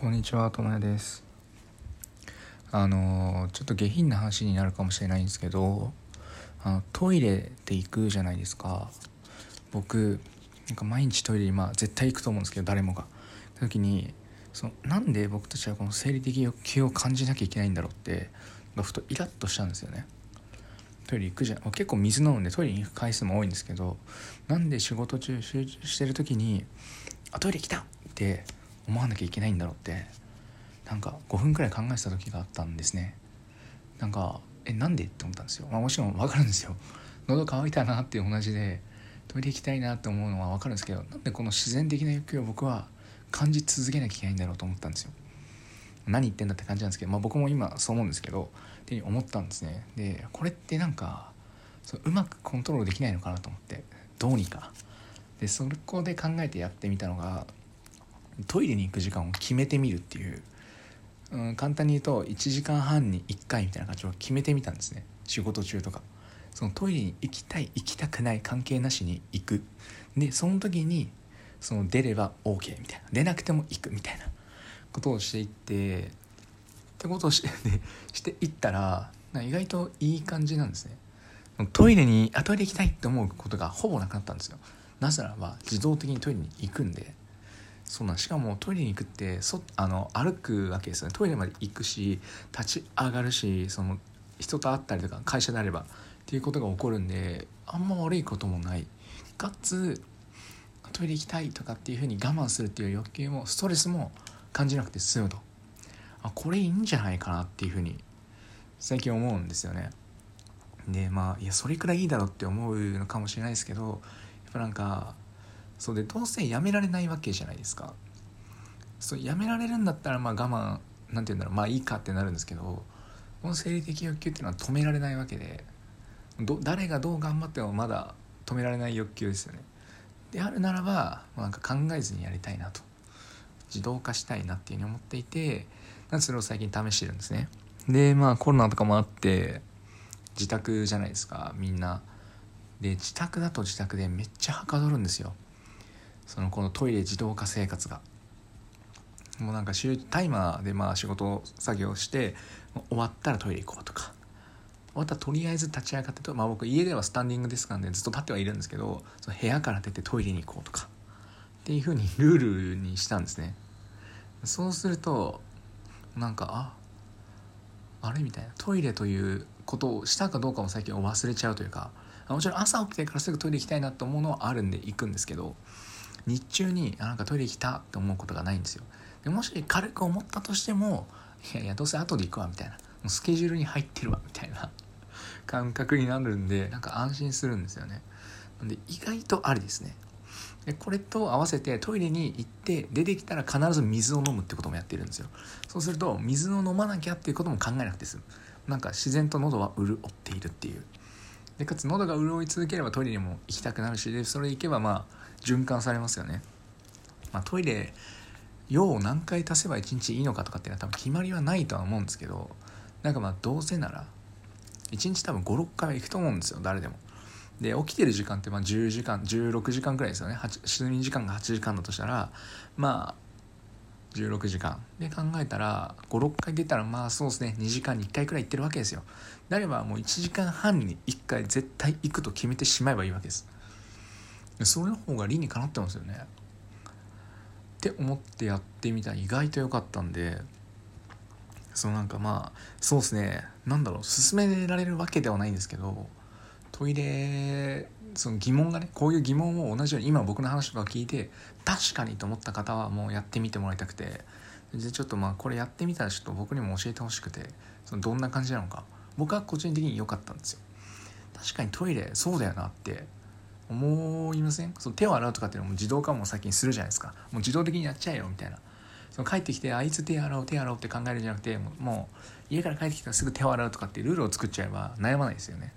こんにちは、ともやです。あのちょっと下品な話になるかもしれないんですけど、あのトイレって行くじゃないですか。僕、なんか毎日トイレにまあ絶対行くと思うんですけど、誰もが。時に、そのなんで僕たちはこの生理的欲求を感じなきゃいけないんだろうって、ふとイラッとしたんですよね。トイレ行くじゃん結構水飲んでトイレに行く回数も多いんですけどなんで仕事中集中してる時に「あトイレ来た!」って思わなきゃいけないんだろうってなんか5分くらい考えてた時があったんですね。なんかえなんでって思ったんですよ、まあ、もちろん分かるんですよ。喉乾いたなって同じでトイレ行きたいなって思うのは分かるんですけどなんでこの自然的な欲求を僕は感じ続けなきゃいけないんだろうと思ったんですよ。何言ってんだって感じなんですけど、まあ、僕も今そう思うんですけどって思ったんですね。でこれってなんかそううまくコントロールできないのかなと思ってどうにか。でそこで考えてやってみたのがトイレに行く時間を決めてみるっていう、うん、簡単に言うと1時間半に1回みたいな感じを決めてみたんですね。仕事中とか。そのトイレに行きたい行きたくない関係なしに行く。でその時にその出れば OK みたいな。出なくても行くみたいな。ことをしていってってことをしてしていったら意外といい感じなんですね。トイレにあトイレ行きたいって思うことがほぼなくなったんですよ。なぜならば自動的にトイレに行くんでそうなんしかもトイレに行くってそあの歩くわけですよね。トイレまで行くし立ち上がるしその人と会ったりとか会社であればっていうことが起こるんであんま悪いこともない。かつトイレ行きたいとかっていうふうに我慢するっていう欲求もストレスも感じなくて済むと。あこれいいんじゃないかなっていうふうに最近思うんですよね。でまあいやそれくらいいいだろうって思うのかもしれないですけどやっぱなんかそうでどうせやめられないわけじゃないですか。そうやめられるんだったらまあ我慢なんて言うんだろう。まあいいかってなるんですけどこの生理的欲求っていうのは止められないわけで誰がどう頑張ってもまだ止められない欲求ですよね。であるならば、まあ、なんか考えずにやりたいなと。自動化したいなっていうふうに思っていてなんそれを最近試してるんですね。でまあコロナとかもあって自宅じゃないですかみんな。で自宅だと自宅でめっちゃはかどるんですよ。そのこのトイレ自動化生活が。もうなんかタイマーでまあ仕事作業して終わったらトイレ行こうとか。終わったらとりあえず立ち上がってと、まあ、僕家ではスタンディングデスクなんでずっと立ってはいるんですけどその部屋から出てトイレに行こうとか。っていうふうにルールにしたんですね。そうするとなんかああれみたいな。トイレということをしたかどうかも最近忘れちゃうというかもちろん朝起きてからすぐトイレ行きたいなと思うのはあるんで行くんですけど日中にあなんかトイレ行きたって思うことがないんですよ。でもし軽く思ったとしてもいやいやどうせ後で行くわみたいな。もうスケジュールに入ってるわみたいな 感覚になるんでなんか安心するんですよね。なんで意外とありですね。でこれと合わせてトイレに行って出てきたら必ず水を飲むってこともやってるんですよ。そうすると水を飲まなきゃっていうことも考えなくて済む。なんか自然と喉は潤っているっていう。でかつ喉が潤い続ければトイレにも行きたくなるしでそれ行けばまあ循環されますよね、まあ、トイレ用を何回足せば1日いいのかとかっていうのは多分決まりはないとは思うんですけどなんかまあどうせなら1日多分56回は行くと思うんですよ誰でも。で起きてる時間ってまあ10時間16時間くらいですよね。睡眠時間が8時間だとしたらまあ16時間。で考えたら56回出たらまあそうですね2時間に1回くらい行ってるわけですよ。であればもう1時間半に1回絶対行くと決めてしまえばいいわけです。それの方が理にかなってますよね。って思ってやってみたら意外と良かったんでそうなんかまあそうですねなんだろう勧められるわけではないんですけどトイレその疑問がねこういう疑問を同じように今僕の話とか聞いて確かにと思った方はもうやってみてもらいたくてでちょっとまあこれやってみたらちょっと僕にも教えてほしくてそのどんな感じなのか。僕は個人的に良かったんですよ。確かにトイレそうだよなって思いません？その手を洗うとかっていうのも自動化も先にするじゃないですか。もう自動的にやっちゃえよみたいな。その帰ってきてあいつ手洗おう手洗おうって考えるんじゃなくてもう家から帰ってきたらすぐ手を洗うとかってルールを作っちゃえば悩まないですよね。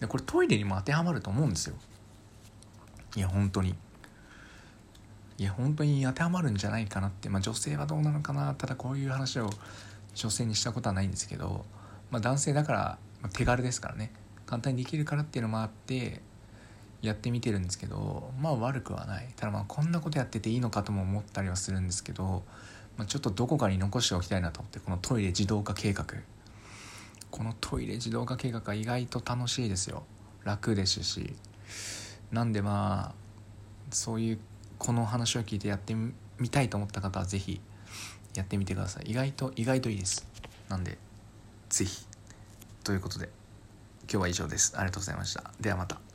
でこれトイレにも当てはまると思うんですよ。いや本当に。いや本当に当てはまるんじゃないかなって。まあ女性はどうなのかな。ただこういう話を女性にしたことはないんですけど、まあ、男性だから手軽ですからね。簡単にできるからっていうのもあってやってみてるんですけど。まあ悪くはない。ただまあこんなことやってていいのかとも思ったりはするんですけど。まあ、ちょっとどこかに残しておきたいなと思ってこのトイレ自動化計画。このトイレ自動化計画は意外と楽しいですよ。楽ですし。なんでまあそういうこの話を聞いてやってみたいと思った方は是非やってみてください。意外と意外といいです。なんで是非ということで今日は以上です。ありがとうございました。ではまた。